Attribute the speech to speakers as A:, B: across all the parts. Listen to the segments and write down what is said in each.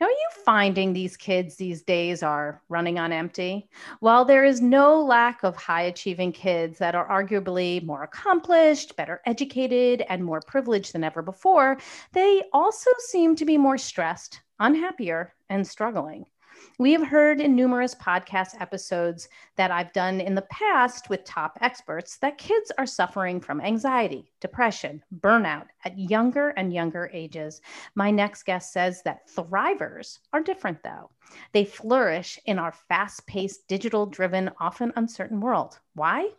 A: Now, are you finding these kids these days are running on empty? While there is no lack of high achieving kids that are arguably more accomplished, better educated, and more privileged than ever before, they also seem to be more stressed, unhappier, and struggling. We have heard in numerous podcast episodes that I've done in the past with top experts that kids are suffering from anxiety, depression, burnout at younger and younger ages. My next guest says that thrivers are different, though. They flourish in our fast paced, digital driven, often uncertain world. Why?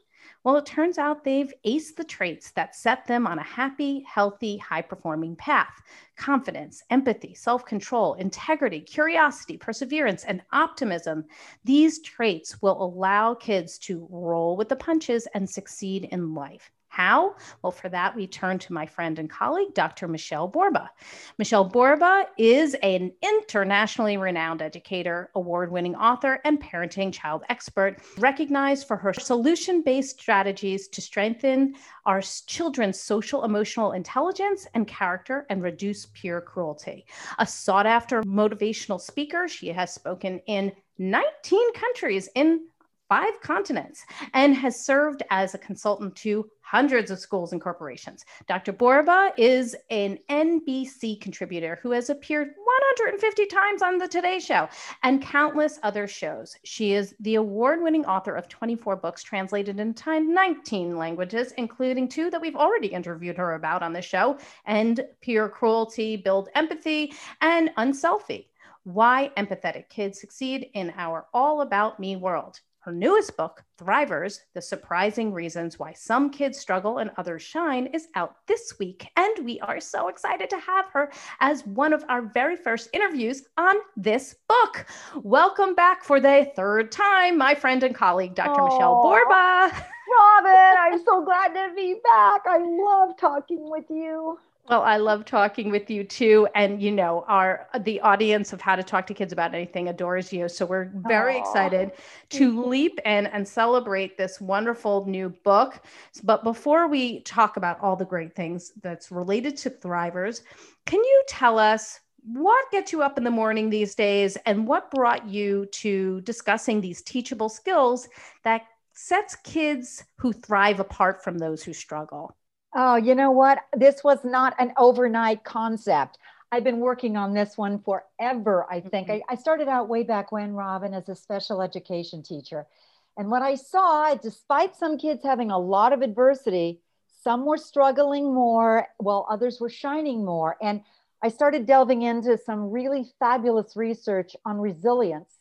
A: Well, it turns out they've aced the traits that set them on a happy, healthy, high performing path confidence, empathy, self control, integrity, curiosity, perseverance, and optimism. These traits will allow kids to roll with the punches and succeed in life. How? Well, for that, we turn to my friend and colleague, Dr. Michele Borba. Michele Borba is an internationally renowned educator, award winning author, and parenting child expert, recognized for her solution based strategies to strengthen our children's social emotional intelligence and character and reduce peer cruelty. A sought after motivational speaker, she has spoken in 19 countries in five continents and has served as a consultant to hundreds of schools and corporations. Dr. Borba is an NBC contributor who has appeared 150 times on The Today Show and countless other shows. She is the award winning author of 24 books translated into 19 languages, including two that we've already interviewed her about on the show End Peer Cruelty, Build Empathy, and Unselfie. Why empathetic kids succeed in our all about me world. Her newest book, Thrivers The Surprising Reasons Why Some Kids Struggle and Others Shine, is out this week. And we are so excited to have her as one of our very first interviews on this book. Welcome back for the third time, my friend and colleague, Dr. Aww. Michele Borba.
B: Robyn, I'm so glad to be back. I love talking with you.
A: Well, I love talking with you too, and you know, our the audience of How to Talk to Kids About Anything adores you. So we're very Aww. excited to leap in and celebrate this wonderful new book. But before we talk about all the great things that's related to Thrivers, can you tell us what gets you up in the morning these days, and what brought you to discussing these teachable skills that sets kids who thrive apart from those who struggle?
B: Oh, you know what? This was not an overnight concept. I've been working on this one forever, I think. Mm-hmm. I, I, started out way back when, Robyn, as a special education teacher. And what I saw, despite some kids having a lot of adversity, some were struggling more while others were shining more. And I started delving into some really fabulous research on resilience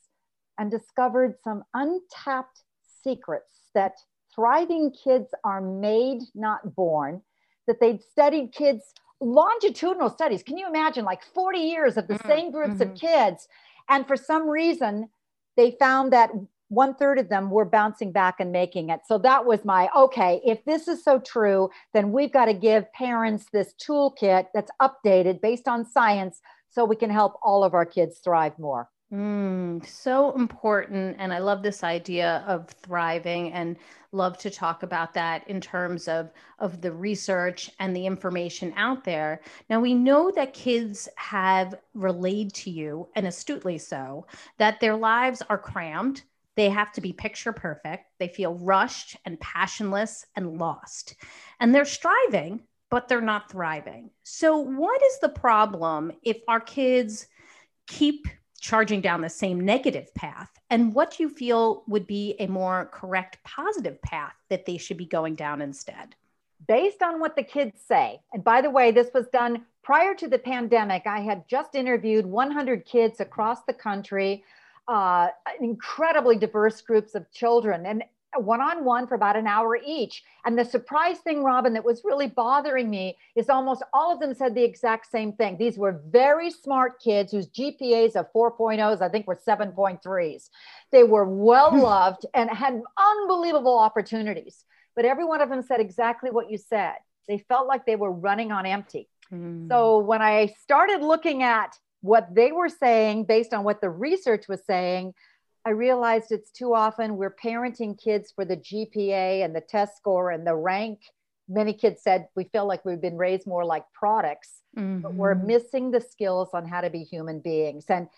B: and discovered some untapped secrets that thriving kids are made, not born, that they'd studied kids, longitudinal studies. Can you imagine like 40 years of the mm-hmm. same groups mm-hmm. of kids? And for some reason, they found that one third of them were bouncing back and making it. So that was my okay, if this is so true, then we've got to give parents this toolkit that's updated based on science so we can help all of our kids thrive more.
A: Mm, so important. And I love this idea of thriving and love to talk about that in terms of, of the research and the information out there. Now, we know that kids have relayed to you, and astutely so, that their lives are crammed. They have to be picture perfect. They feel rushed and passionless and lost. And they're striving, but they're not thriving. So, what is the problem if our kids keep charging down the same negative path and what you feel would be a more correct positive path that they should be going down instead.
B: Based on what the kids say and by the way this was done prior to the pandemic i had just interviewed 100 kids across the country uh, incredibly diverse groups of children and one on one for about an hour each. And the surprise thing, Robyn, that was really bothering me is almost all of them said the exact same thing. These were very smart kids whose GPAs of 4.0s, I think, were 7.3s. They were well hmm. loved and had unbelievable opportunities. But every one of them said exactly what you said. They felt like they were running on empty. Mm. So when I started looking at what they were saying based on what the research was saying, I realized it's too often we're parenting kids for the GPA and the test score and the rank. Many kids said we feel like we've been raised more like products, mm-hmm. but we're mm-hmm. missing the skills on how to be human beings. And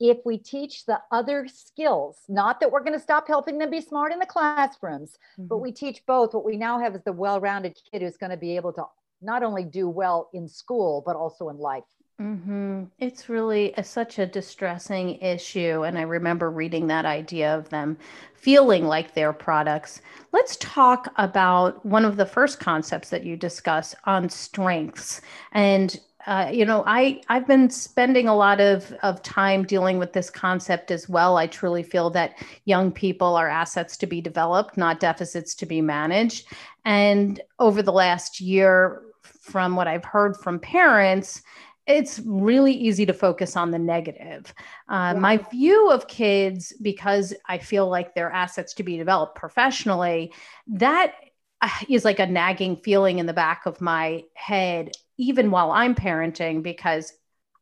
B: if we teach the other skills, not that we're going to stop helping them be smart in the classrooms, mm-hmm. but we teach both, what we now have is the well rounded kid who's going to be able to not only do well in school, but also in life.
A: Mm-hmm. It's really a, such a distressing issue. And I remember reading that idea of them feeling like their products. Let's talk about one of the first concepts that you discuss on strengths. And uh, you know, I I've been spending a lot of of time dealing with this concept as well. I truly feel that young people are assets to be developed, not deficits to be managed. And over the last year, from what I've heard from parents, it's really easy to focus on the negative. Uh, yeah. My view of kids, because I feel like they're assets to be developed professionally, that uh, like a nagging feeling in the back of my head, even while I'm parenting, because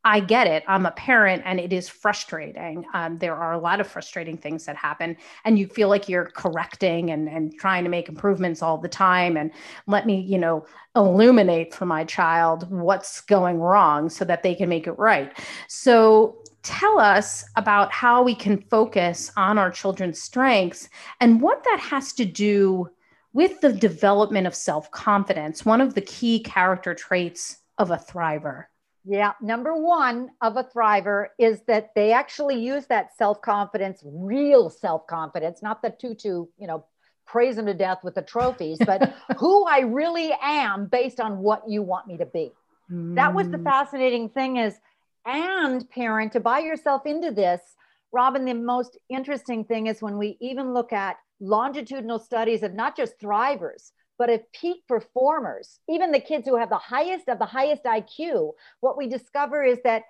A: I get it. I'm a parent and it is frustrating. Um, there are a lot of frustrating things that happen, and you feel like you're correcting and, and trying to make improvements all the time. And let me, you know, illuminate for my child what's going wrong so that they can make it right. So, tell us about how we can focus on our children's strengths and what that has to do with the development of self confidence, one of the key character traits of a thriver.
B: Yeah, number one of a thriver is that they actually use that self confidence, real self confidence, not the tutu, you know, praise them to death with the trophies, but who I really am based on what you want me to be. Mm. That was the mm. fascinating thing is, and parent, to buy yourself into this, Robyn, the most interesting thing is when we even look at longitudinal studies of not just thrivers, but of peak performers, even the kids who have the highest of the highest IQ, what we discover is that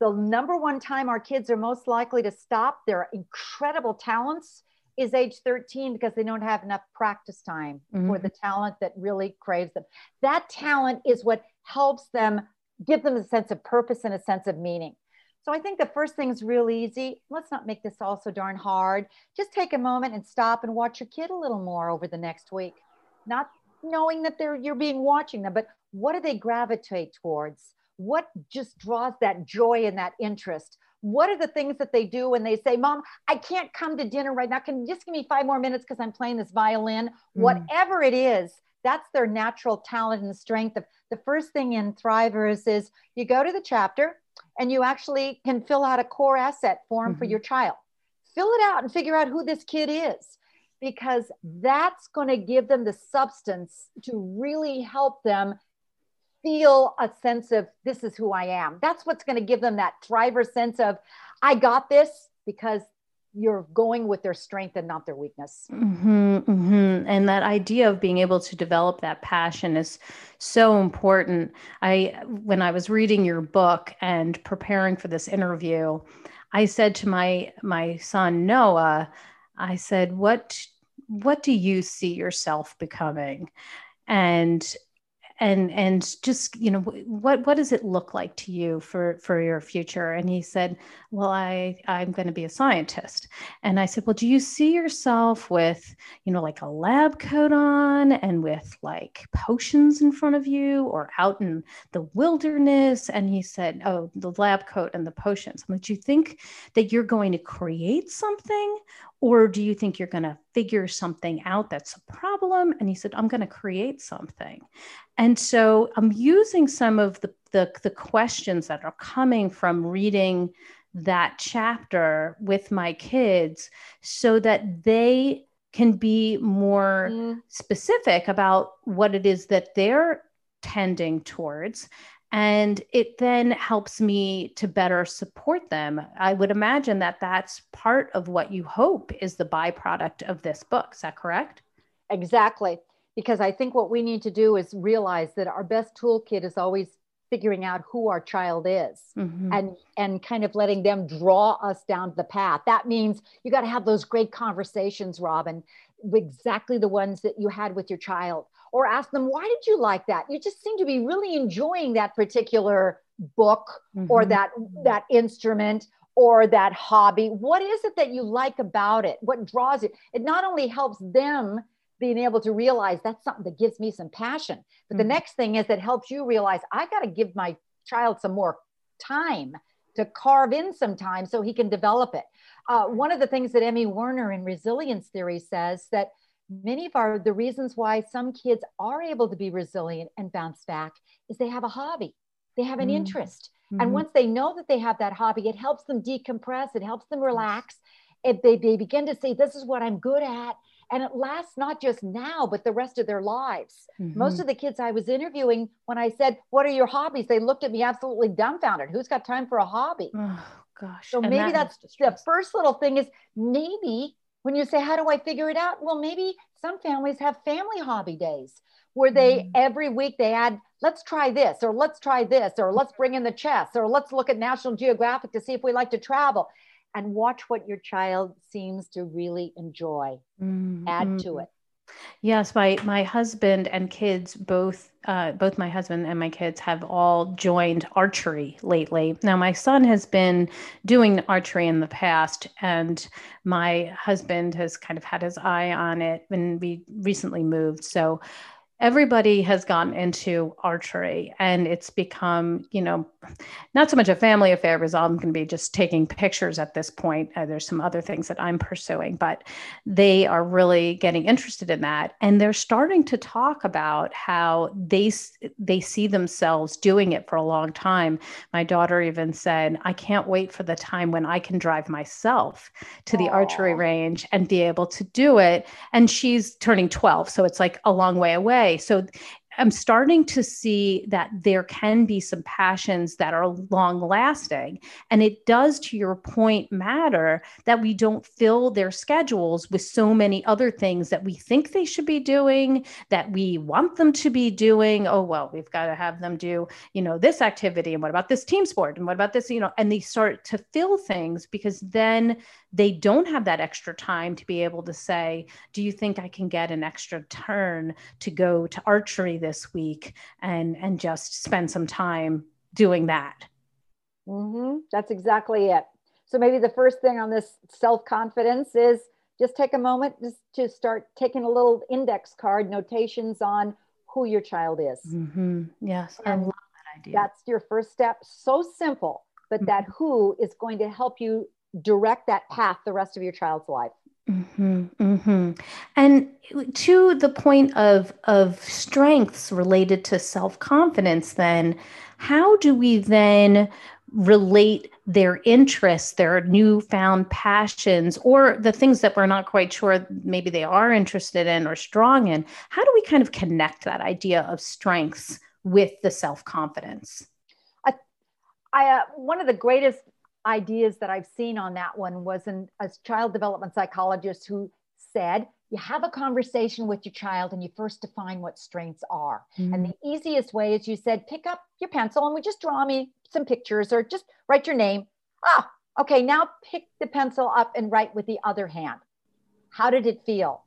B: the number one time our kids are most likely to stop their incredible talents is age 13 because they don't have enough practice time mm-hmm. for the talent that really craves them. That talent is what helps them give them a sense of purpose and a sense of meaning. So I think the first thing is real easy. Let's not make this all so darn hard. Just take a moment and stop and watch your kid a little more over the next week not knowing that they're you're being watching them, but what do they gravitate towards? What just draws that joy and that interest? What are the things that they do when they say, Mom, I can't come to dinner right now. Can you just give me five more minutes because I'm playing this violin? Mm. Whatever it is, that's their natural talent and strength. Of the first thing in Thrivers is you go to the chapter and you actually can fill out a core asset form mm-hmm. for your child. Fill it out and figure out who this kid is because that's going to give them the substance to really help them feel a sense of this is who I am. That's what's going to give them that driver sense of I got this because you're going with their strength and not their weakness.
A: Mm-hmm, mm-hmm. And that idea of being able to develop that passion is so important. I, when I was reading your book and preparing for this interview, I said to my my son Noah, I said, "What what do you see yourself becoming?" And and and just you know what what does it look like to you for for your future? And he said well i i'm going to be a scientist. And i said well do you see yourself with you know like a lab coat on and with like potions in front of you or out in the wilderness? And he said oh the lab coat and the potions. I'm like do you think that you're going to create something or do you think you're going to figure something out that's a problem? And he said, I'm going to create something. And so I'm using some of the, the, the questions that are coming from reading that chapter with my kids so that they can be more mm. specific about what it is that they're tending towards and it then helps me to better support them. I would imagine that that's part of what you hope is the byproduct of this book. Is that correct?
B: Exactly. Because i think what we need to do is realize that our best toolkit is always figuring out who our child is mm-hmm. and and kind of letting them draw us down the path. That means you got to have those great conversations robyn exactly the ones that you had with your child or ask them why did you like that? You just seem to be really enjoying that particular book mm-hmm. or that that instrument or that hobby. What is it that you like about it? What draws it? It not only helps them being able to realize that's something that gives me some passion but mm-hmm. the next thing is it helps you realize i got to give my child some more time to carve in some time so he can develop it. Uh, one of the things that emmy werner in resilience theory says that many of our the reasons why some kids are able to be resilient and bounce back is they have a hobby. They have an mm-hmm. interest. Mm-hmm. and once they know that they have that hobby it helps them decompress. It helps them relax. If they, they begin to say this is what i'm good at. And it lasts not just now but the rest of their lives. Mm-hmm. most of the kids i was interviewing when i said what are your hobbies? they looked at me absolutely dumbfounded. Who's got time for a hobby?
A: Oh gosh.
B: So and maybe that that's the first little thing is maybe when you say, How do I figure it out? Well, maybe some families have family hobby days where they mm. every week they add, let's try this, or let's try this, or let's bring in the chess, or let's look at National Geographic to see if we like to travel and watch what your child seems to really enjoy. Mm. Add to it.
A: Yes, my my husband and kids both uh, both my husband and my kids have all joined archery lately. Now my son has been doing archery in the past, and my husband has kind of had his eye on it when we recently moved. So everybody has gotten into archery and it's become you know not so much a family affair because i'm going to be just taking pictures at this point uh, there's some other things that i'm pursuing but they are really getting interested in that and they're starting to talk about how they they see themselves doing it for a long time my daughter even said i can't wait for the time when i can drive myself to the Aww. archery range and be able to do it and she's turning 12 so it's like a long way away. So I'm starting to see that there can be some passions that are long lasting. And it does, to your point, matter that we don't fill their schedules with so many other things that we think they should be doing, that we want them to be doing. Oh, well, we've got to have them do, you know, this activity. And what about this team sport? And what about this, you know, and they start to fill things because then they don't have that extra time to be able to say, Do you think I can get an extra turn to go to archery this week and, and just spend some time doing that?
B: Mm-hmm. That's exactly it. So maybe the first thing on this self confidence is just take a moment just to start taking a little index card notations on who your child is.
A: Mm-hmm. Yes,
B: and I love that idea. That's your first step. So simple, but mm-hmm. that who is going to help you direct that path the rest of your child's life.
A: Mm-hmm, mm-hmm. And to the point of of strengths related to self confidence, then how do we then relate their interests, their newfound passions, or the things that we're not quite sure maybe they are interested in or strong in? How do we kind of connect that idea of strengths with the self confidence?
B: I, I uh, one of the greatest ideas that I've seen on that one was an, a child development psychologist who said, you have a conversation with your child and you first define what strengths are. Mm-hmm. And the easiest way is you said, pick up your pencil and we just draw me some pictures or just write your name. Ah, okay, now pick the pencil up and write with the other hand. How did it feel?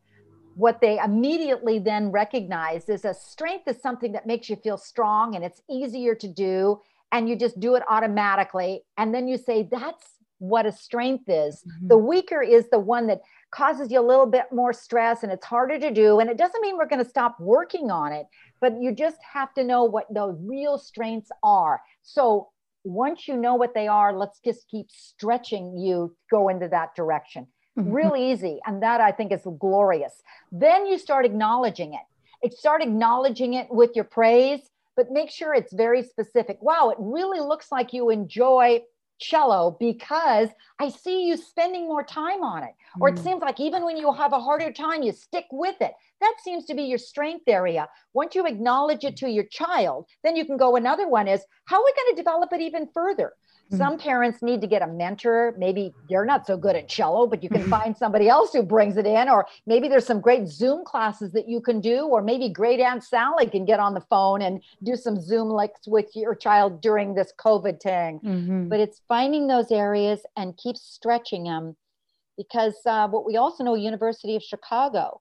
B: What they immediately then recognize is a strength is something that makes you feel strong and it's easier to do and you just do it automatically. And then you say, that's what a strength is. Mm-hmm. The weaker is the one that causes you a little bit more stress and it's harder to do. And it doesn't mean we're going to stop working on it, but you just have to know what the real strengths are. So once you know what they are, let's just keep stretching you go into that direction. Mm-hmm. Real easy. And that I think is glorious. Then you start acknowledging it. It start acknowledging it with your praise but make sure it's very specific. Wow, it really looks like you enjoy cello because I see you spending more time on it. Or it mm. seems like even when you have a harder time, you stick with it. That seems to be your strength area. Once you acknowledge it to your child, then you can go. Another one is how are we going to develop it even further? Mm-hmm. Some parents need to get a mentor. Maybe you're not so good at cello, but you can find somebody else who brings it in. Or maybe there's some great Zoom classes that you can do. Or maybe great Aunt Sally can get on the phone and do some Zoom likes with your child during this COVID thing. Mm-hmm. But it's finding those areas and keep stretching them. Because uh, what we also know, University of Chicago,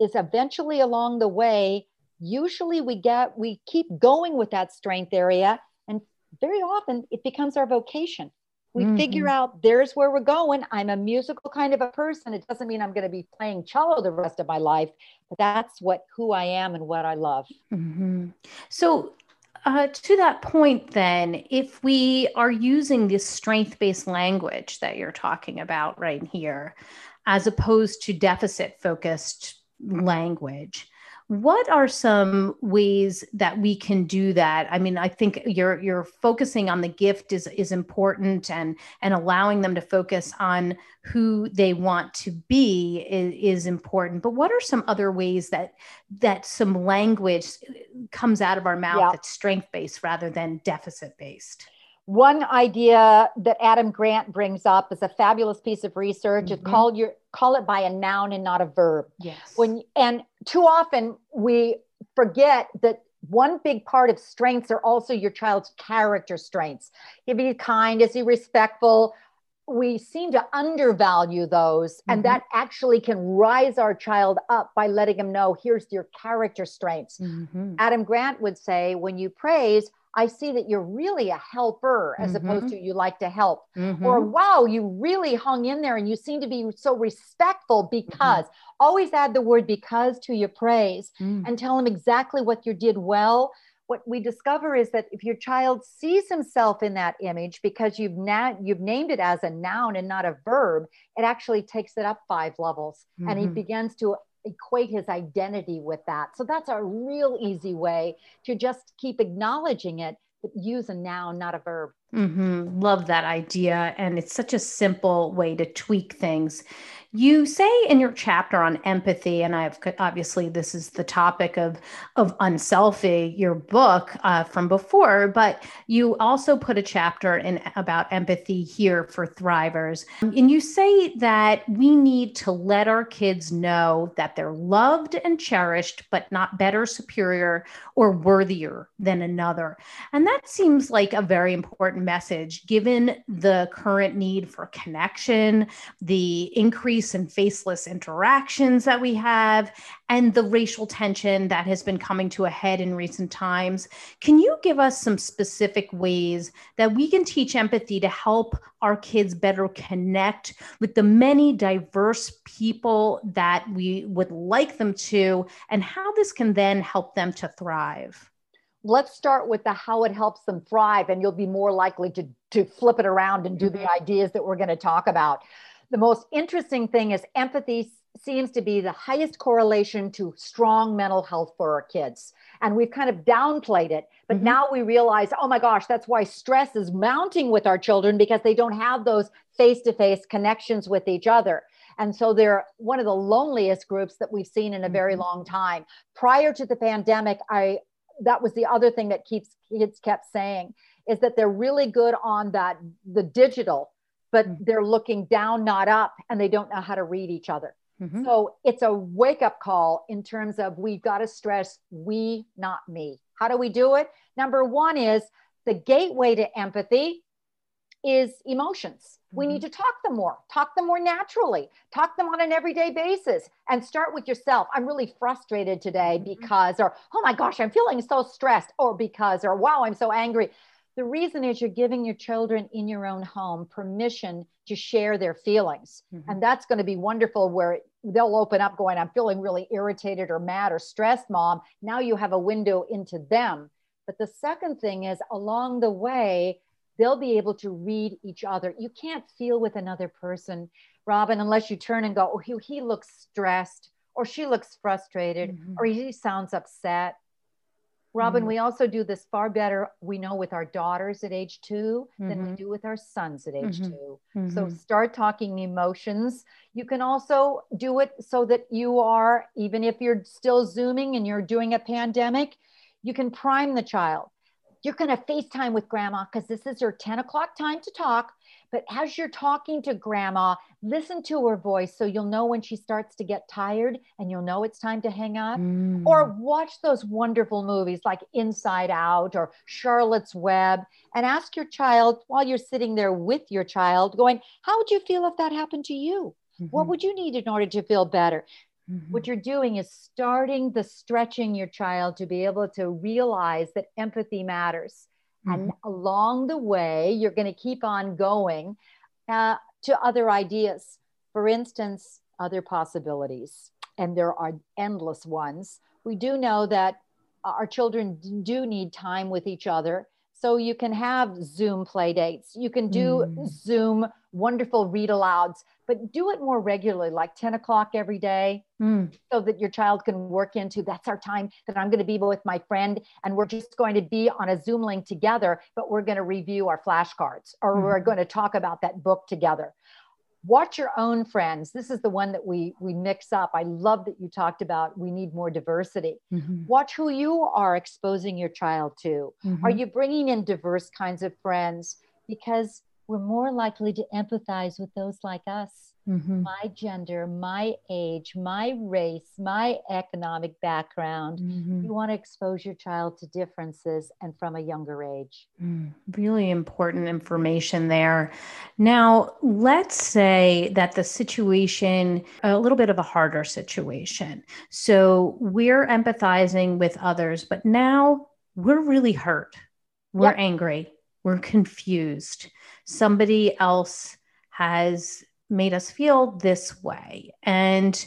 B: is eventually along the way, usually we get, we keep going with that strength area And very often it becomes our vocation. We mm-hmm. figure out there's where we're going. I'm a musical kind of a person. It doesn't mean I'm going to be playing cello the rest of my life, but that's what who I am and what I love.
A: Mm-hmm. So, uh, to that point, then, if we are using this strength based language that you're talking about right here, as opposed to deficit focused language, what are some ways that we can do that? I mean i think you're you're focusing on the gift is is important and and allowing them to focus on who they want to be is, is important. But what are some other ways that that some language comes out of our mouth yeah. that's strength based rather than deficit based
B: one idea that Adam Grant brings up is a fabulous piece of research. Mm-hmm. It's called your call it by a noun and not a verb.
A: Yes.
B: When and too often we forget that one big part of strengths are also your child's character strengths. Is he kind? Is he respectful? We seem to undervalue those, mm-hmm. and that actually can rise our child up by letting them know here's your character strengths. Mm-hmm. Adam Grant would say, when you praise, I see that you're really a helper as mm-hmm. opposed to you like to help. Mm-hmm. Or wow, you really hung in there and you seem to be so respectful mm-hmm. because mm-hmm. always add the word because to your praise mm. and tell them exactly what you did well. What we discover is that if your child sees himself in that image because you've na- you've named it as a noun and not a verb, it actually takes it up five levels and he mm-hmm. begins to equate his identity with that. So that's a real easy way to just keep acknowledging it, but use a noun, not a verb.
A: Mm-hmm. Love that idea. And it's such a simple way to tweak things. You say in your chapter on empathy, and I've obviously this is the topic of of unselfie, your book uh, from before, but you also put a chapter in about empathy here for thrivers, and you say that we need to let our kids know that they're loved and cherished, but not better, superior, or worthier than another, and that seems like a very important message given the current need for connection, the increase in faceless interactions that we have and the racial tension that has been coming to a head in recent times. Can you give us some specific ways that we can teach empathy to help our kids better connect with the many diverse people that we would like them to, and how this can then help them to thrive?
B: let's start with the how it helps them thrive and you'll be more likely to to flip it around and do the mm-hmm. ideas that we're going to talk about the most interesting thing is empathy seems to be the highest correlation to strong mental health for our kids. And we've kind of downplayed it. But mm-hmm. now we realize, oh my gosh, that's why stress is mounting with our children because they don't have those face to face connections with each other. And so they're one of the loneliest groups that we've seen in a very mm-hmm. long time. Prior to the pandemic, I that was the other thing that keeps kids kept saying is that they're really good on that the digital but mm-hmm. they're looking down, not up, and they don't know how to read each other. Mm-hmm. So it's a wake up call in terms of we've got to stress we, not me. How do we do it? Number one is the gateway to empathy is emotions. We need mm-hmm. to talk them more, talk them more naturally, talk them on an everyday basis, and start with yourself. I'm really frustrated today mm-hmm. because, or oh my gosh, I'm feeling so stressed, or because, or wow, I'm so angry. The reason is you're giving your children in your own home permission to share their feelings. Mm-hmm. And that's going to be wonderful where they'll open up going, I'm feeling really irritated or mad or stressed, mom. Now you have a window into them. But the second thing is along the way, they'll be able to read each other. You can't feel with another person, Robyn, unless you turn and go, oh, he, he looks stressed or she looks frustrated mm-hmm. or he sounds upset Robyn, mm-hmm. we also do this far better, we know, with our daughters at age 2 mm-hmm. than we mm-hmm. do with our sons at age mm-hmm. 2 So mm-hmm. start talking emotions. You can also do it so that you are, even if you're still Zooming and you're doing a pandemic, you can prime the child. You're going to FaceTime with grandma because this is your 10 o'clock time to talk. But as you're talking to grandma, listen to her voice so you'll know when she starts to get tired and you'll know it's time to hang up. Mm. Or watch those wonderful movies like Inside Out or Charlotte's Web and ask your child while you're sitting there with your child, going, How would you feel if that happened to you? Mm-hmm. What would you need in order to feel better? Mm-hmm. What you're doing is starting the stretching your child to be able to realize that empathy matters. Mm-hmm. And along the way, you're going to keep on going uh, to other ideas. For instance, other possibilities. And there are endless ones. We do know that our children do need time with each other. So you can have Zoom play dates. You can do mm. Zoom wonderful read alouds, but do it more regularly, like 10 o'clock every day, mm. so that your child can work into that's our time that I'm going to be with my friend. And we're just going to be on a Zoom link together, but we're going to review our flashcards or mm. we're going to talk about that book together watch your own friends. This is the one that we we mix up. I love that you talked about we need more diversity. Mm-hmm. watch who you are exposing your child to. Mm-hmm. are you bringing in diverse kinds of friends? Because we're more likely to empathize with those like us mm-hmm. my gender, my age, my race, my economic background. Mm-hmm. You want to expose your child to differences and from a younger age.
A: Mm, really important information there. Now, let's say that the situation, a little bit of a harder situation. So we're empathizing with others, but now we're really hurt. We're yep. angry. We're confused. Somebody else has made us feel this way. And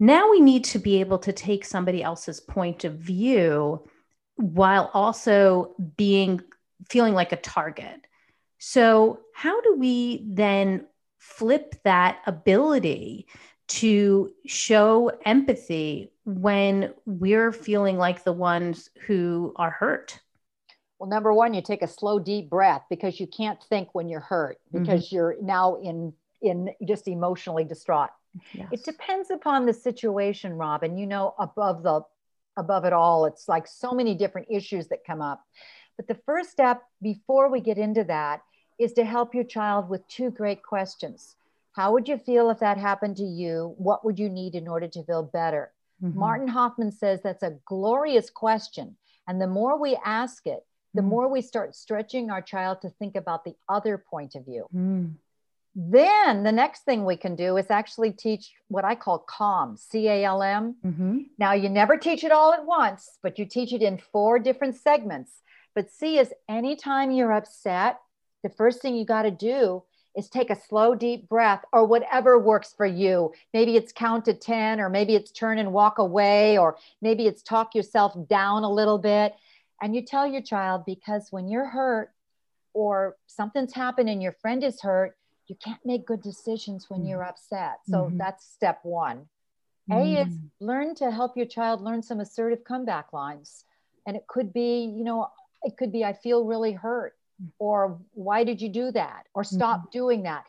A: now we need to be able to take somebody else's point of view while also being feeling like a target. So, how do we then flip that ability to show empathy when we're feeling like the ones who are hurt?
B: Well, number one, you take a slow, deep breath because you can't think when you're hurt because mm-hmm. you're now in in just emotionally distraught. Yes. It depends upon the situation, Robyn. You know, above the above it all, it's like so many different issues that come up. But the first step before we get into that is to help your child with two great questions. How would you feel if that happened to you? What would you need in order to feel better? Mm-hmm. Martin Hoffman says that's a glorious question. And the more we ask it, the mm. more we start stretching our child to think about the other point of view. Mm. Then the next thing we can do is actually teach what I call CALM, C A L M. Mm-hmm. Now, you never teach it all at once, but you teach it in four different segments. But C is anytime you're upset, the first thing you got to do is take a slow, deep breath or whatever works for you. Maybe it's count to 10, or maybe it's turn and walk away, or maybe it's talk yourself down a little bit. And you tell your child because when you're hurt or something's happened and your friend is hurt, you can't make good decisions when you're mm-hmm. upset. So mm-hmm. that's step one. A is mm-hmm. learn to help your child learn some assertive comeback lines. And it could be, you know, it could be, I feel really hurt, or why did you do that? Or stop mm-hmm. doing that.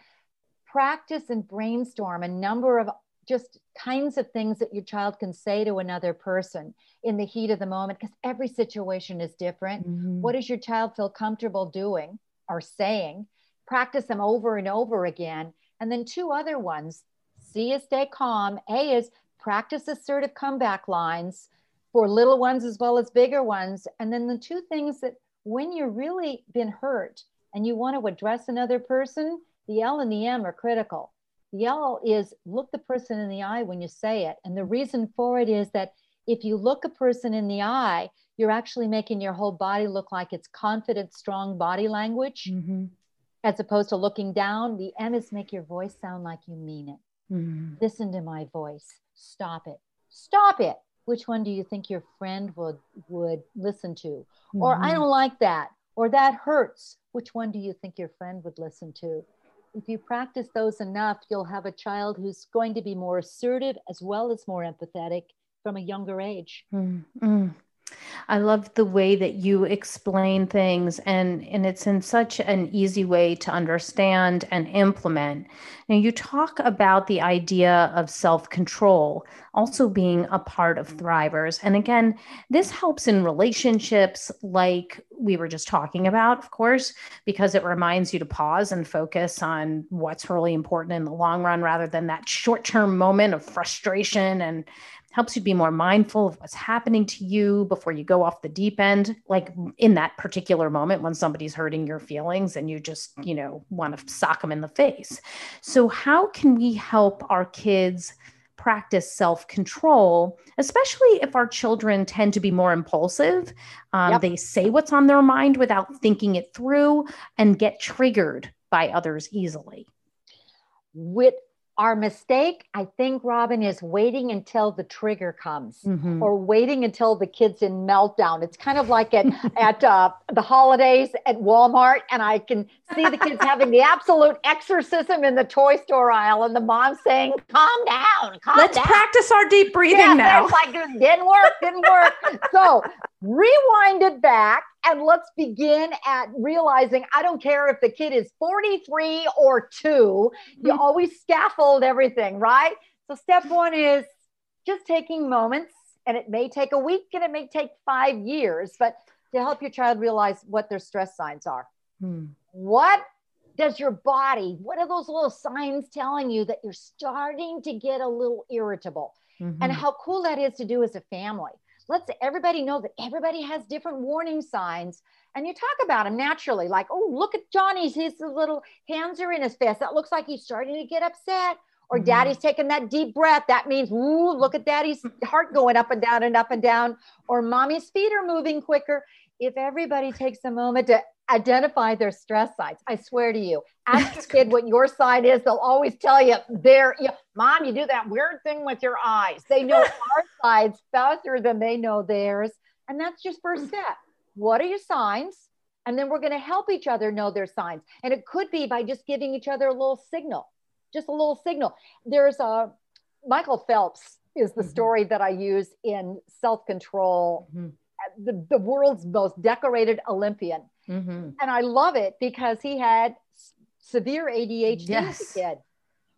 B: Practice and brainstorm a number of just kinds of things that your child can say to another person in the heat of the moment, because every situation is different. Mm-hmm. What does your child feel comfortable doing or saying? practice them over and over again. And then two other ones C is stay calm, A is practice assertive comeback lines for little ones as well as bigger ones. And then the two things that when you're really been hurt and you want to address another person, the L and the M are critical. The L is look the person in the eye when you say it. And the reason for it is that if you look a person in the eye, you're actually making your whole body look like it's confident, strong body language. Mm-hmm as opposed to looking down. The M is make your voice sound like you mean it. Mm-hmm. Listen to my voice. Stop it. Stop it. Which one do you think your friend would would listen to? Mm-hmm. Or I don't like that. Or that hurts. Which one do you think your friend would listen to? If you practice those enough, you'll have a child who's going to be more assertive as well as more empathetic from a younger age. Mm-hmm.
A: I love the way that you explain things and and it's in such an easy way to understand and implement. And you talk about the idea of self-control also being a part of thrivers. And again, this helps in relationships like we were just talking about, of course, because it reminds you to pause and focus on what's really important in the long run rather than that short-term moment of frustration and helps you be more mindful of what's happening to you before you go off the deep end like in that particular moment when somebody's hurting your feelings and you just you know want to sock them in the face. So how can we help our kids practice self-control especially if our children tend to be more impulsive? Um, yep. they say what's on their mind without thinking it through and get triggered by others easily.
B: With our mistake, I think, Robyn, is waiting until the trigger comes mm-hmm. or waiting until the kid's in meltdown. It's kind of like at, at uh, the holidays at Walmart, and I can see the kids having the absolute exorcism in the toy store aisle, and the mom saying, Calm down, calm
A: Let's
B: down.
A: practice our deep breathing yeah, now.
B: Like, didn't work, didn't work. so rewind it back and let's begin at realizing I don't care if the kid is 43 or two, you mm-hmm. always scaffold everything, right? So, step one is just taking moments, and it may take a week and it may take five years, but to help your child realize what their stress signs are. Hmm. What does your body, what are those little signs telling you that you're starting to get a little irritable? Mm-hmm. And how cool that is to do as a family let's everybody know that everybody has different warning signs and you talk about them naturally like oh look at johnny's his little hands are in his face. That looks like he's starting to get upset. Or mm-hmm. daddy's taking that deep breath. That means ooh look at daddy's heart going up and down and up and down. Or mommy's feet are moving quicker. If everybody takes a moment to identify their stress signs. I swear to you, ask your kid what your sign is. They'll always tell you their you, mom, you do that weird thing with your eyes. They know our sides faster than they know theirs. And that's just first step. What are your signs? And then we're going to help each other know their signs. And it could be by just giving each other a little signal, just a little signal. There's a Michael Phelps is the mm-hmm. story that I use in self control. Mm-hmm. The, the world's most decorated Olympian Mm-hmm. And I love it because he had severe ADHD yes. as a kid.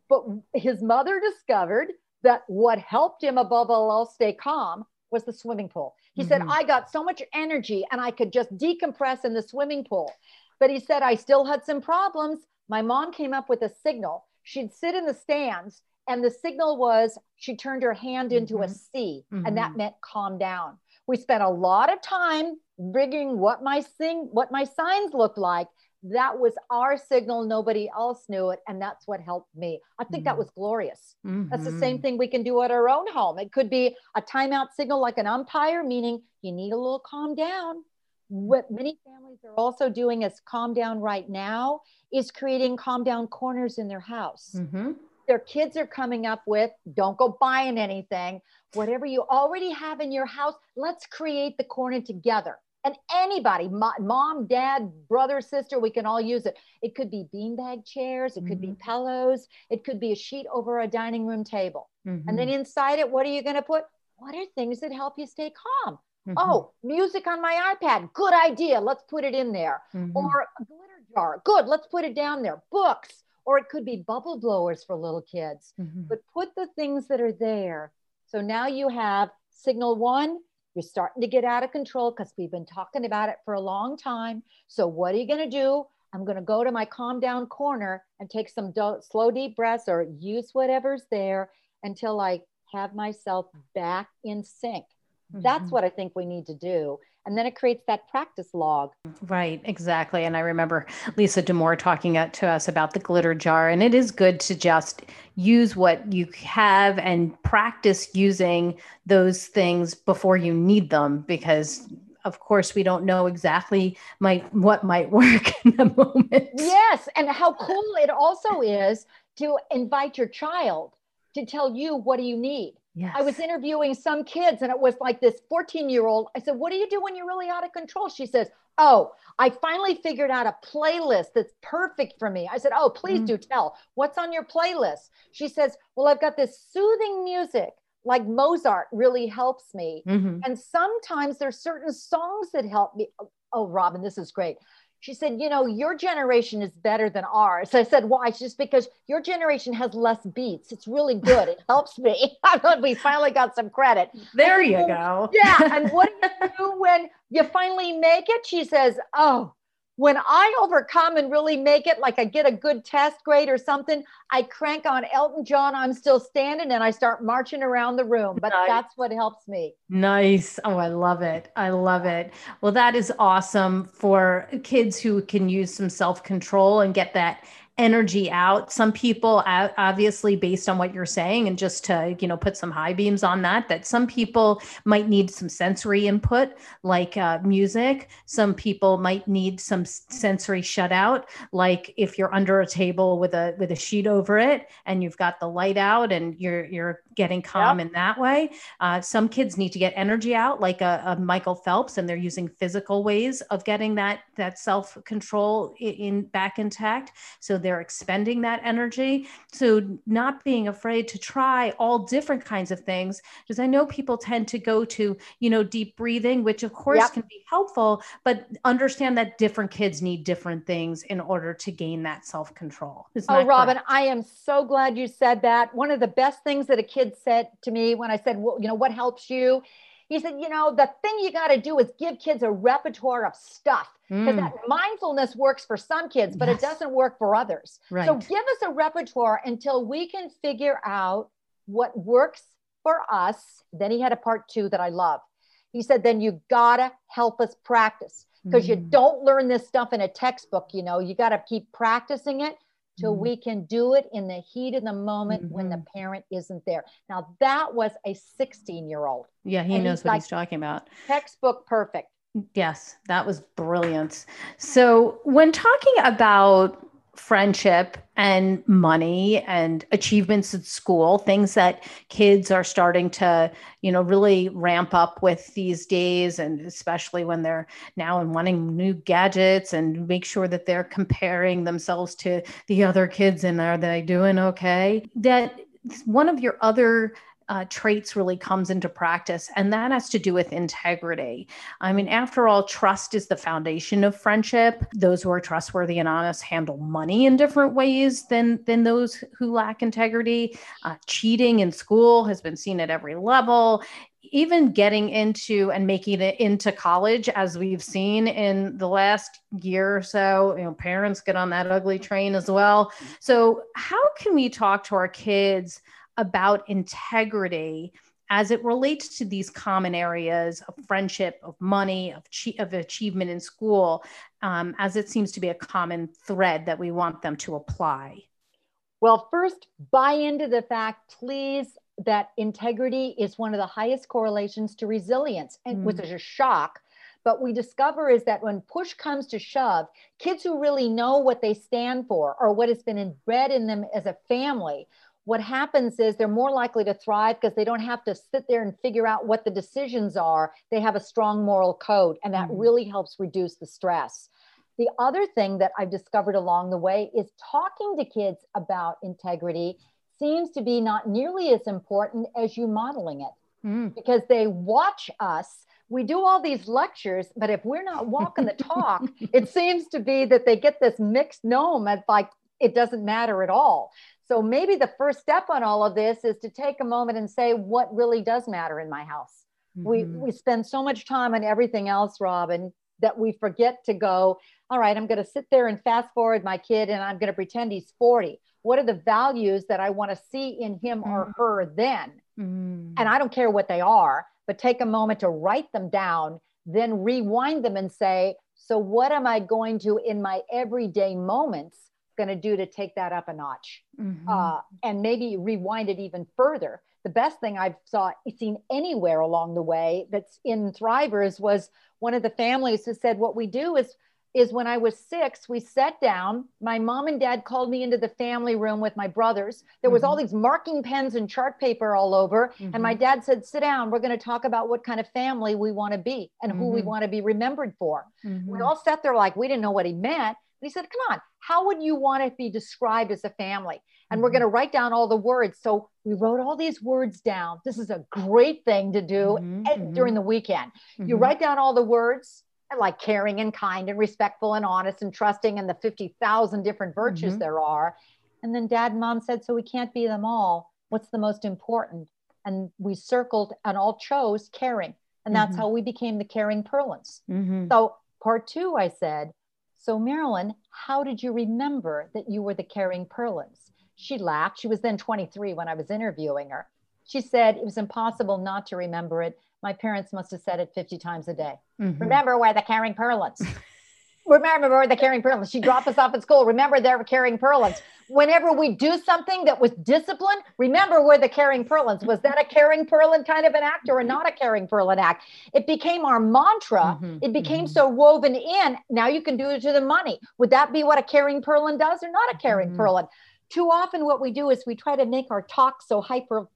B: But his mother discovered that what helped him above all else stay calm was the swimming pool. He mm-hmm. said, I got so much energy and I could just decompress in the swimming pool. But he said, I still had some problems. My mom came up with a signal. She'd sit in the stands, and the signal was she turned her hand into mm-hmm. a C, and that mm-hmm. meant calm down. We spent a lot of time bringing what my sing what my signs looked like that was our signal. Nobody else knew it and that's what helped me. I think mm-hmm. that was glorious. Mm-hmm. that's the same mm-hmm. thing we can do at our own home. It could be a timeout signal like an umpire meaning you need a little calm down. What many families are also doing is calm down right now is creating calm down corners in their house. Mm-hmm. Their kids are coming up with don't go buying anything. Whatever you already have in your house let's create the corner together and anybody mom dad brother sister we can all use it it could be beanbag chairs it could mm-hmm. be pillows it could be a sheet over a dining room table mm-hmm. and then inside it what are you going to put what are things that help you stay calm mm-hmm. oh music on my ipad good idea let's put it in there mm-hmm. or a glitter jar good let's put it down there books or it could be bubble blowers for little kids mm-hmm. but put the things that are there so now you have signal one you're starting to get out of control because we've been talking about it for a long time. So, what are you going to do? I'm going to go to my calm down corner and take some do- slow, deep breaths or use whatever's there until I have myself back in sync. Mm-hmm. That's what I think we need to do and then it creates that practice log.
A: Right, exactly. And I remember Lisa Damour talking to us about the glitter jar, and it is good to just use what you have and practice using those things before you need them because of course we don't know exactly might what might work in the moment
B: yes and how cool it also is to invite your child to tell you what do you need Yes. I was interviewing some kids and it was like this 14 year old. I said, What do you do when you're really out of control? She says, Oh, I finally figured out a playlist that's perfect for me. I said, Oh, please mm do tell. What's on your playlist? She says, Well, I've got this soothing music like Mozart really helps me.
A: Mm-hmm.
B: And sometimes there's certain songs that help me. Oh, Robyn, this is great. She said, You know, your generation is better than ours. I said, Why? Just because your generation has less beats. It's really good. It helps me. I thought we finally got some credit.
A: There you go.
B: Yeah. And what do you do when you finally make it? She says, Oh, when I overcome and really make it, like I get a good test grade or something, I crank on Elton John, I'm still standing, and I start marching around the room. But
A: Nice.
B: that's what helps me.
A: Nice. Oh, I love it. I love it. Well, that is awesome for kids who can use some self control and get that energy out. Some people, obviously, based on what you're saying, and just to, you know, put some high beams on that, that some people might need some sensory input, like uh, music. Some people might need some sensory shutout, like if you're under a table with a with a sheet over it and you've got the light out and you're you're getting calm in that way. Uh, some kids need to get energy out, like a, a Michael Phelps, and they're using physical ways of getting that that self control in, in back intact. So they're expending that energy. So not being afraid to try all different kinds of things, because I know people tend to go to you know deep breathing, which of course
B: Yep.
A: can be helpful, but understand that different kids need different things in order to gain that self control.
B: Oh, Robyn, I am so glad you said that. One of the best things that a kid said to me when I said, well, you know, what helps you? He said, you know, the thing you got to do is give kids a repertoire of stuff because that mindfulness works for some kids, but
A: Mm. Yes.
B: it doesn't work for others.
A: right.
B: So give us a repertoire until we can figure out what works for us. Then he had a part two that I love. He said, then you gotta help us practice because you
A: Mm.
B: don't learn this stuff in a textbook. You know, you got to keep practicing it till
A: Mhm.
B: we can do it in the heat of the moment when the
A: Mm-hmm.
B: parent isn't there. Now, that was a 16 year old,
A: yeah, he
B: and
A: knows
B: he's
A: what
B: like-
A: he's talking about.
B: textbook perfect.
A: Yes, that was brilliant. So, when talking about friendship and money and achievements at school, things that kids are starting to, you know, really ramp up with these days, and especially when they're now and wanting new gadgets and make sure that they're comparing themselves to the other kids and are they doing okay? That one of your other uh, traits really comes into practice, and that has to do with integrity. I mean, after all, trust is the foundation of friendship. Those who are trustworthy and honest handle money in different ways than than those who lack integrity. Uh, cheating in school has been seen at every level. Even getting into and making it into college, as we've seen in the last year or so, you know, parents get on that ugly train as well. So, how can we talk to our kids about integrity? as it relates to these common areas of friendship, of money, of, che- of achievement in school, um, as it seems to be a common thread that we want them to apply?
B: Well, first, buy into the fact, please, that integrity is one of the highest correlations to resilience, and
A: Mm.
B: which is a shock. But we discover is that when push comes to shove, kids who really know what they stand for or what has been inbred in them as a family, what happens is they're more likely to thrive because they don't have to sit there and figure out what the decisions are. They have a strong moral code, and that
A: Mhm.
B: really helps reduce the stress. The other thing that I've discovered along the way is talking to kids about integrity seems to be not nearly as important as you modeling it
A: Mm.
B: because they watch us. We do all these lectures, but if we're not walking the talk, it seems to be that they get this mixed gnome and like it doesn't matter at all. So maybe the first step on all of this is to take a moment and say what really does matter in my house. We
A: Mhm.
B: we spend so much time on everything else, Robyn, that we forget to go, all right, I'm going to sit there and fast forward my kid and I'm going to pretend he's 40. What are the values that I want to see in him or her then?
A: Mm.
B: And I don't care what they are, but take a moment to write them down, then rewind them and say, so what am I going to in my everyday moments going to do to take that up a notch?
A: Mhm.
B: uh, and maybe rewind it even further. The best thing I've saw seen anywhere along the way that's in Thrivers was one of the families who said, "What we do is is when I was six, we sat down. My mom and dad called me into the family room with my brothers. There was all these marking pens and chart paper all over, and my
A: Mhm.
B: dad said, "Sit down. We're going to talk about what kind of family we want to be and who we
A: Mhm.
B: want to be remembered for." We all sat there like we didn't know what he meant, he said, Come on, how would you want to be described as a family? And we're going to write down all the words. So we wrote all these words down. This is a great thing to do mm-hmm. during the weekend. Mm-hmm. You write down all the words like caring and kind and respectful and honest and trusting and the 50,000 different virtues mm-hmm. there are. And then dad and mom said, So we can't be them all. What's the most important? And we circled and all chose caring. And that's mm-hmm. how we became the caring Perlins. Mm-hmm. So, part two, I said, So, Marilyn, how did you remember that you were the caring Perlins? She laughed. She was then 23 when I was interviewing her. She said it was impossible not to remember it. My parents must have said it 50 times a day. Mm-hmm. Remember, we're the caring Perlins. remember, we're the caring Perlins. She dropped us off at school. Remember, they're caring Perlins. Whenever we do something that was discipline, remember, we're the caring Perlins. Was that a caring Perlin kind of an act or not a caring Perlin act? It became our mantra. Mm-hmm. It became mm-hmm. so woven in. Now you can do it to the money. Would that be what a caring Perlin does or not a caring mm-hmm. Perlin? too often what we do is we try to make our talk so hyper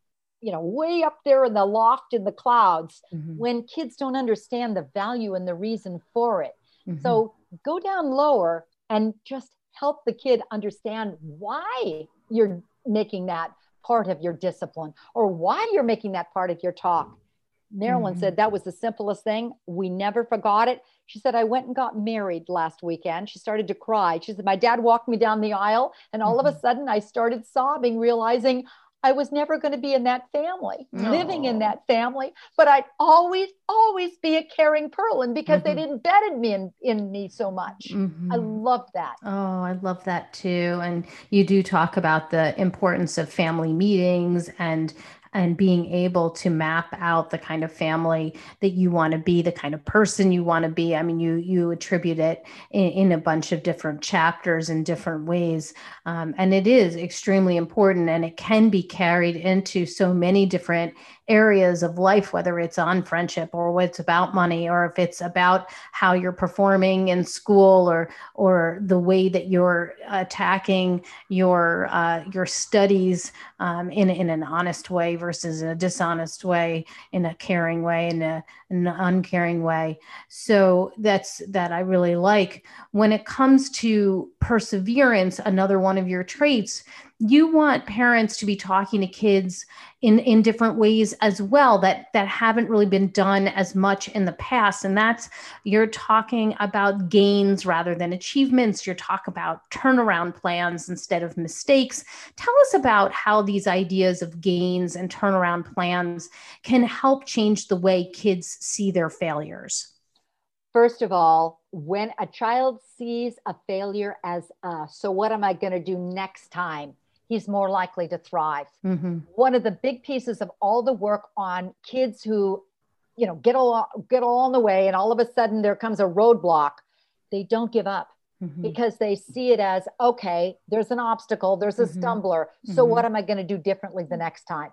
B: you know way up there in the loft in the clouds mm-hmm. when kids don't understand the value and the reason for it mm-hmm. so go down lower and just help the kid understand why you're making that part of your discipline or why you're making that part of your talk Marilyn mm-hmm. said that was the simplest thing. We never forgot it. She said, I went and got married last weekend. She started to cry. She said, My dad walked me down the aisle, and all mm-hmm. of a mm-hmm. sudden I started sobbing, realizing I was never going to be in that family, living in that family, but I'd always, always be a caring Perlin because mm-hmm. they'd embedded me in, in me so much. Mm-hmm. I love that.
A: Oh, I love that too. And you do talk about the importance of family meetings and and being able to map out the kind of family that you want to be the kind of person you want to be. I mean you you attribute it in, in a bunch of different chapters in different ways. Um, and it is extremely important and it can be carried into so many different areas of life, whether it's on friendship or it's about money, or if it's about how you're performing in school or or the way that you're attacking your uh, your studies um, in in an honest way versus a dishonest way, in a caring way, in, a, in an uncaring way. So that's that I really like. When it comes to perseverance, another one of your traits you want parents to be talking to kids in in different ways as well that that haven't really been done as much in the past and that's you're talking about gains rather than achievements you're talking about turnaround plans instead of mistakes tell us about how these ideas of gains and turnaround plans can help change the way kids see their failures
B: first of all when a child sees a failure as uh, so what am i going to do next time he's more likely to thrive. Mm-hmm. One of the big pieces of all the work on kids who, you know, get all get all in the way, and all of a sudden there comes a roadblock, they don't give up. Mm-hmm. Because they see it as okay, there's an obstacle, there's a mm-hmm. stumbler. So, mm-hmm. what am I going to do differently the next time?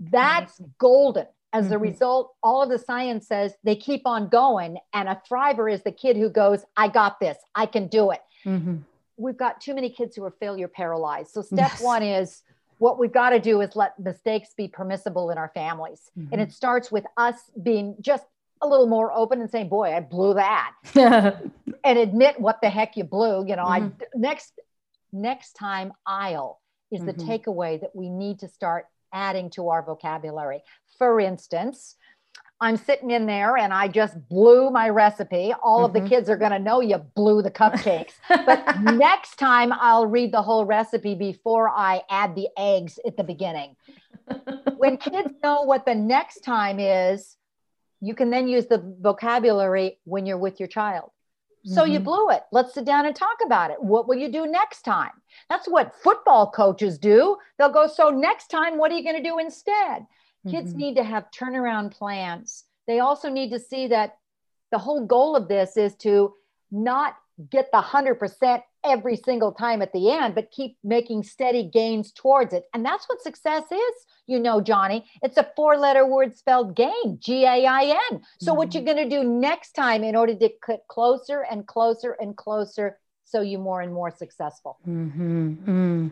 B: That's golden. As a mm-hmm. result, all of the science says they keep on going. And a thriver is the kid who goes, I got this, I can do it. Mm-hmm we've got too many kids who are failure paralyzed. So step yes. one is what we've got to do is let mistakes be permissible in our families. Mm-hmm. And it starts with us being just a little more open and saying, boy, I blew that. and admit what the heck you blew. You know, mm-hmm. I next next time I'll is mm-hmm. the takeaway that we need to start adding to our vocabulary. For instance, I'm sitting in there and I just blew my recipe. All mm-hmm. of the mm-hmm. kids are going to know you blew the cupcakes. but next time I'll read the whole recipe before I add the eggs at the beginning. when kids know what the next time is, you can then use the vocabulary when you're with your child. So mm-hmm. you blew it. Let's sit down and talk about it. What will you do next time? That's what football coaches do. They'll go, So next time, what are you going to do instead? Kids mm-hmm. need to have turnaround plans. They also need to see that the whole goal of this is to not get the 100% every single time at the end, but keep making steady gains towards it. And that's what success is, you know, Johnny. It's a four letter word spelled gain, G A I N. So, mm-hmm. what you're going to do next time in order to get closer and closer and closer so you more and more successful.
A: Mm-hmm. Mm.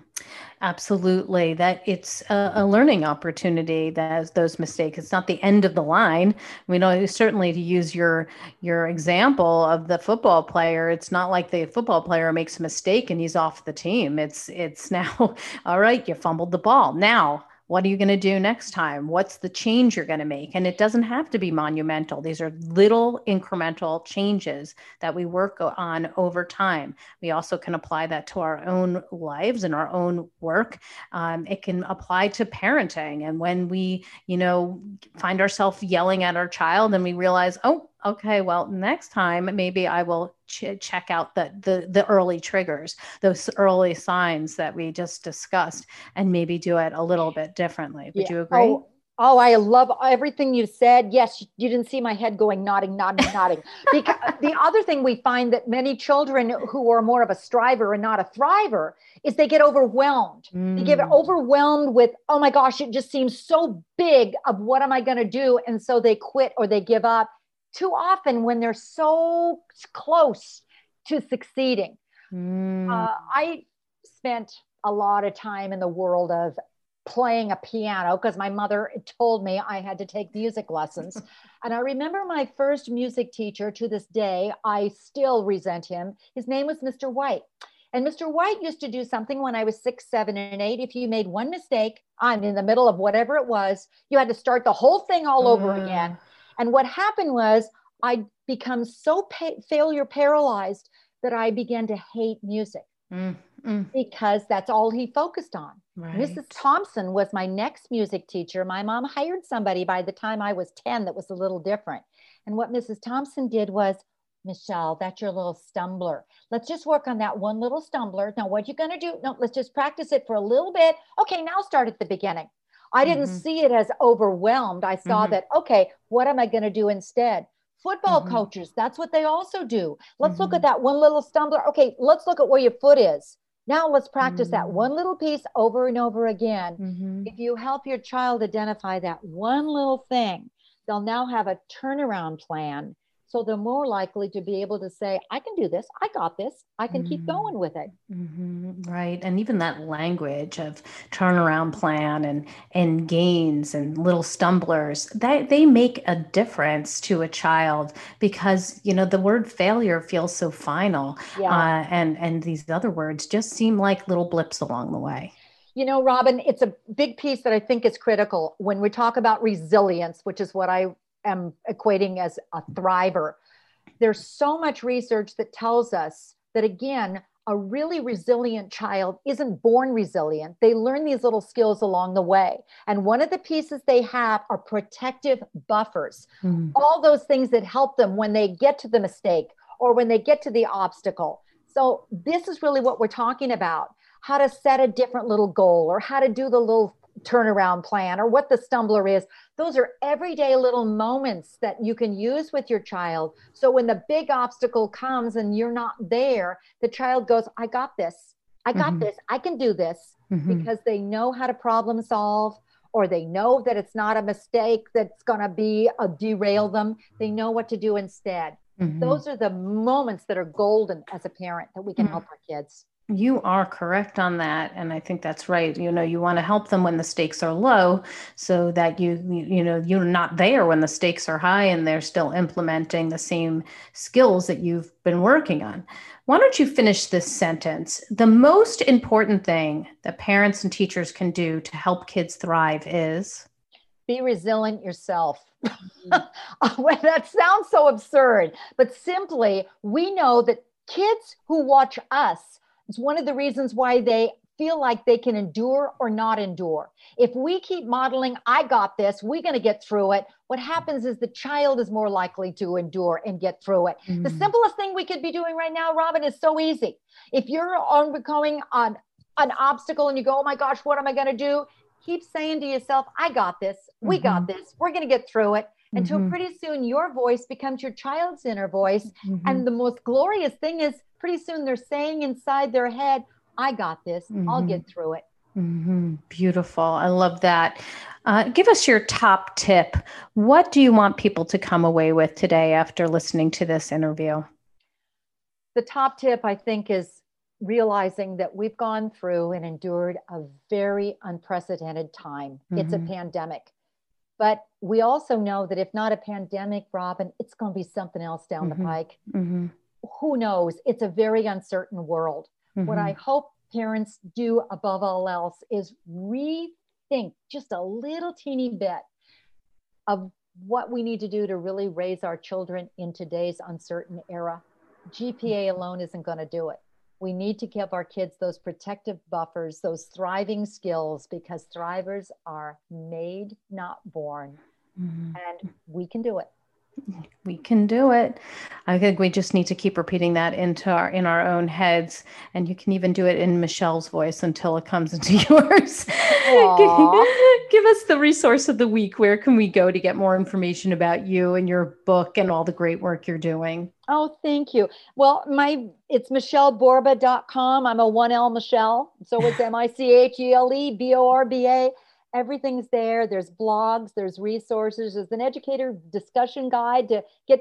A: Absolutely, that it's a, a, learning opportunity. That those mistakes, it's not the end of the line. We know certainly to use your your example of the football player. It's not like the football player makes a mistake and he's off the team. It's it's now all right. You fumbled the ball. Now what are you going to do next time? What's the change you're going to make? And it doesn't have to be monumental. These are little incremental changes that we work on over time. We also can apply that to our own lives and our own work. Um, it can apply to parenting. And when we, you know, find ourselves yelling at our child and we realize, oh, okay well next time maybe i will ch- check out the, the the early triggers those early signs that we just discussed and maybe do it a little bit differently would yeah. you agree
B: oh, oh i love everything you said yes you didn't see my head going nodding nodding nodding because the other thing we find that many children who are more of a striver and not a thriver is they get overwhelmed mm. they get mm. overwhelmed with oh my gosh it just seems so big of what am i going to do and so they quit or they give up too often when they're so close to succeeding. Mm. Uh, I spent a lot of time in the world of playing a piano because my mother told me I had to take music lessons. and I remember my first music teacher to this day, I still resent him. His name was Mr. White. And Mr. White used to do something when I was six, seven, and eight. If you made one mistake, I'm in the middle of whatever it was, you had to start the whole thing all over uh. again. And what happened was I'd become so pa- failure paralyzed that I began to hate music mm, mm. because that's all he focused on. Right. Mrs. Thompson was my next music teacher. My mom hired somebody by the time I was 10 that was a little different. And what Mrs. Thompson did was, Michele, that's your little stumbler. Let's just work on that one little stumbler. Now, what you are going to do? No, let's just practice it for a little bit. Okay, now start at the beginning. I didn't mm-hmm. see it as overwhelmed. I saw mm-hmm. that, okay, what am I going to do instead? Football mm-hmm. coaches, that's what they also do. Let's look at mm-hmm. that one little stumbler. Okay, let's look at where your foot is. Now let's practice that mm-hmm. one little piece over and over again. Mm-hmm. If you help your child identify that one little thing, they'll now have a turnaround plan so they're more likely to be able to say, I can do this. I got this. I can mm-hmm. keep going with it.
A: Mm-hmm. Right. And even that language of turnaround plan and, and gains and little stumblers, that they make a difference to a child because, you know, the word failure feels so final. Yeah. Uh, and, and these other words just seem like little blips along the way.
B: You know, Robyn, it's a big piece that I think is critical when we talk about resilience, which is what I am equating as a thriver. There's so much research that tells us that, again, a really resilient child isn't born resilient. They learn these little skills along the way. And one of the pieces they have are protective buffers, mm. all those things that help them when they get to the mistake or when they get to the obstacle. So, this is really what we're talking about how to set a different little goal or how to do the little turnaround plan or what the stumbler is. Those are everyday little moments that you can use with your child. So when the big obstacle comes and you're not there, the child goes, I got this. I got mm-hmm. this. I can do this mm-hmm. because they know how to problem solve or they know that it's not a mistake that's going to be a derail them. They know what to do instead. Mm-hmm. Those are the moments that are golden as a parent that we can mm. help our kids.
A: You are correct on that, and I think that's right. You know, you want to help them when the stakes are low, so that you you know you're not there when the stakes are high, and they're still implementing the same skills that you've been working on. Why don't you finish this sentence? The most important thing that parents and teachers can do to help kids thrive is
B: be resilient yourself. Mm-hmm. that sounds so absurd, but simply we know that kids who watch us it's one of the reasons why they feel like they can endure or not endure. If we keep modeling, I got this, we're going to get through it, what happens is the child is more likely to endure and get through it. Mm-hmm. The simplest thing we could be doing right now, Robyn, is so easy. If you're on going on an obstacle and you go, oh my gosh, what am I going to do? Keep saying to yourself, I got this, we mm-hmm. got this, we're going to get through it until mm-hmm. pretty soon your voice becomes your child's inner voice. Mm-hmm. And the most glorious thing is pretty soon they're saying inside their head, I got this, mm-hmm. I'll get through it.
A: Mm-hmm. Beautiful. I love that. Uh, give us your top tip. What do you want people to come away with today after listening to this interview?
B: The top tip, I think, is realizing that we've gone through and endured a very unprecedented time. Mm-hmm. It's a mm-hmm. pandemic. But we also know that if not a pandemic, Robyn, it's going to be something else down mm-hmm. the pike. Mm-hmm. Who knows? It's a very uncertain world. What mm-hmm. I hope parents do above all else is rethink just a little teeny bit of what we need to do to really raise our children in today's uncertain era. GPA alone isn't going to do it. We need to give our kids those protective buffers, those thriving skills, because thrivers are made, not born. Mm-hmm. And we can do it
A: we can do it. I think we just need to keep repeating that into our in our own heads. And you can even do it in michele's voice until it comes into yours. Give us the resource of the week. Where can we go to get more information about you and your book and all the great work you're doing?
B: Oh thank you. Well my it's micheleborba.com i'm a 1l michele. So it's m-i-c-h-e-l-e b-o-r-b-a everything's there. There's blogs, there's resources, there's an educator discussion guide to get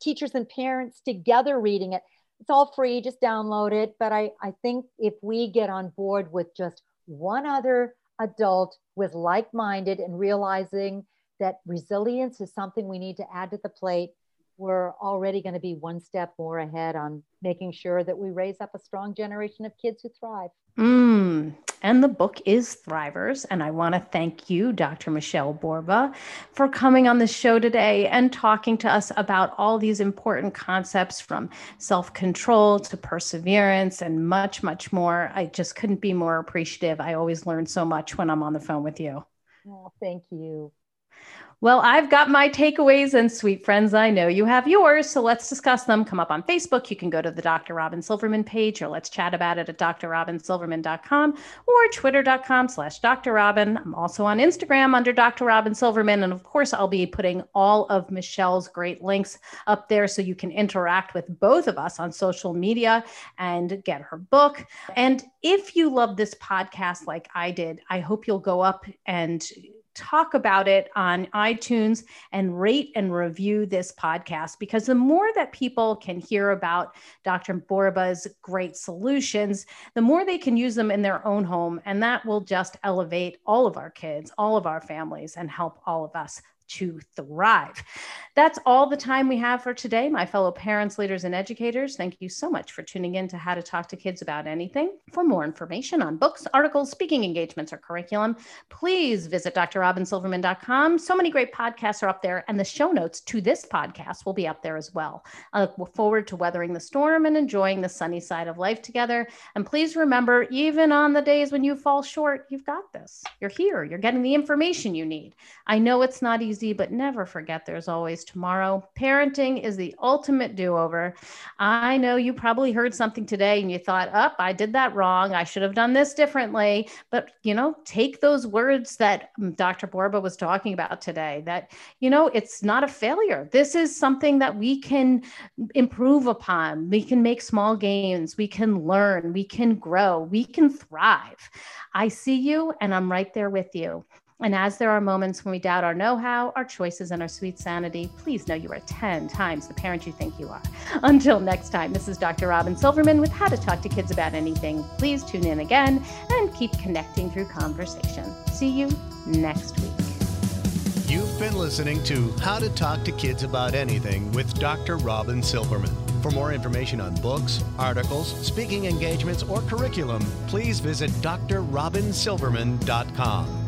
B: teachers and parents together reading it. It's all free, just download it. But I, I think if we get on board with just one other adult with like minded and realizing that resilience is something we need to add to the plate, we're already going to be one step more ahead on making sure that we raise up a strong generation of kids who thrive.
A: Mm, and the book is Thrivers. And I want to thank you, Dr. Michele Borba, for coming on the show today and talking to us about all these important concepts from self control to perseverance and much, much more. I just couldn't be more appreciative. I always learn so much when I'm on the phone with you.
B: Oh, thank you.
A: Well, I've got my takeaways, and sweet friends, I know you have yours. So let's discuss them. Come up on Facebook. You can go to the Dr. Robyn Silverman page, or let's chat about it at drrobynsilverman.com or twitter.com slash Dr. Robyn. I'm also on Instagram under Dr. Robyn Silverman. And of course, I'll be putting all of Michele's great links up there so you can interact with both of us on social media and get her book. And if you love this podcast like I did, I hope you'll go up and talk about it on iTunes and rate and review this podcast because the more that people can hear about Dr. Borba's great solutions, the more they can use them in their own home. And that will just elevate all of our kids, all of our families, and help all of us to thrive. That's all the time we have for today, my fellow parents, leaders, and educators. Thank you so much for tuning in to How to Talk to Kids About Anything. For more information on books, articles, speaking engagements, or curriculum, please visit drrobynsilverman.com. So many great podcasts are up there, and the show notes to this podcast will be up there as well. I look forward to weathering the storm and enjoying the sunny side of life together. And please remember, even on the days when you fall short, you've got this. You're here, you're getting the information you need. I know it's not easy easy, but never forget there's always tomorrow. Parenting is the ultimate do over. I know you probably heard something today and you thought, up, oh, I did that wrong. I should have done this differently. But, you know, take those words that mm, Dr. Borba was talking about today that, you know, it's not a failure. This is something that we can improve upon. We can make small gains. We can learn. We can grow. We can thrive. I see you and I'm right there with you. And as there are moments when we doubt our know how, our choices, and our sweet sanity, please know you are 10 times the parent you think you are. Until next time, this is Dr. Robyn Silverman with How to Talk to Kids About Anything. Please tune in again and keep connecting through conversation. See you next week.
C: You've been listening to How to Talk to Kids About Anything with Dr. Robyn Silverman. For more information on books, articles, speaking engagements, or curriculum, please visit drrobynsilverman.com.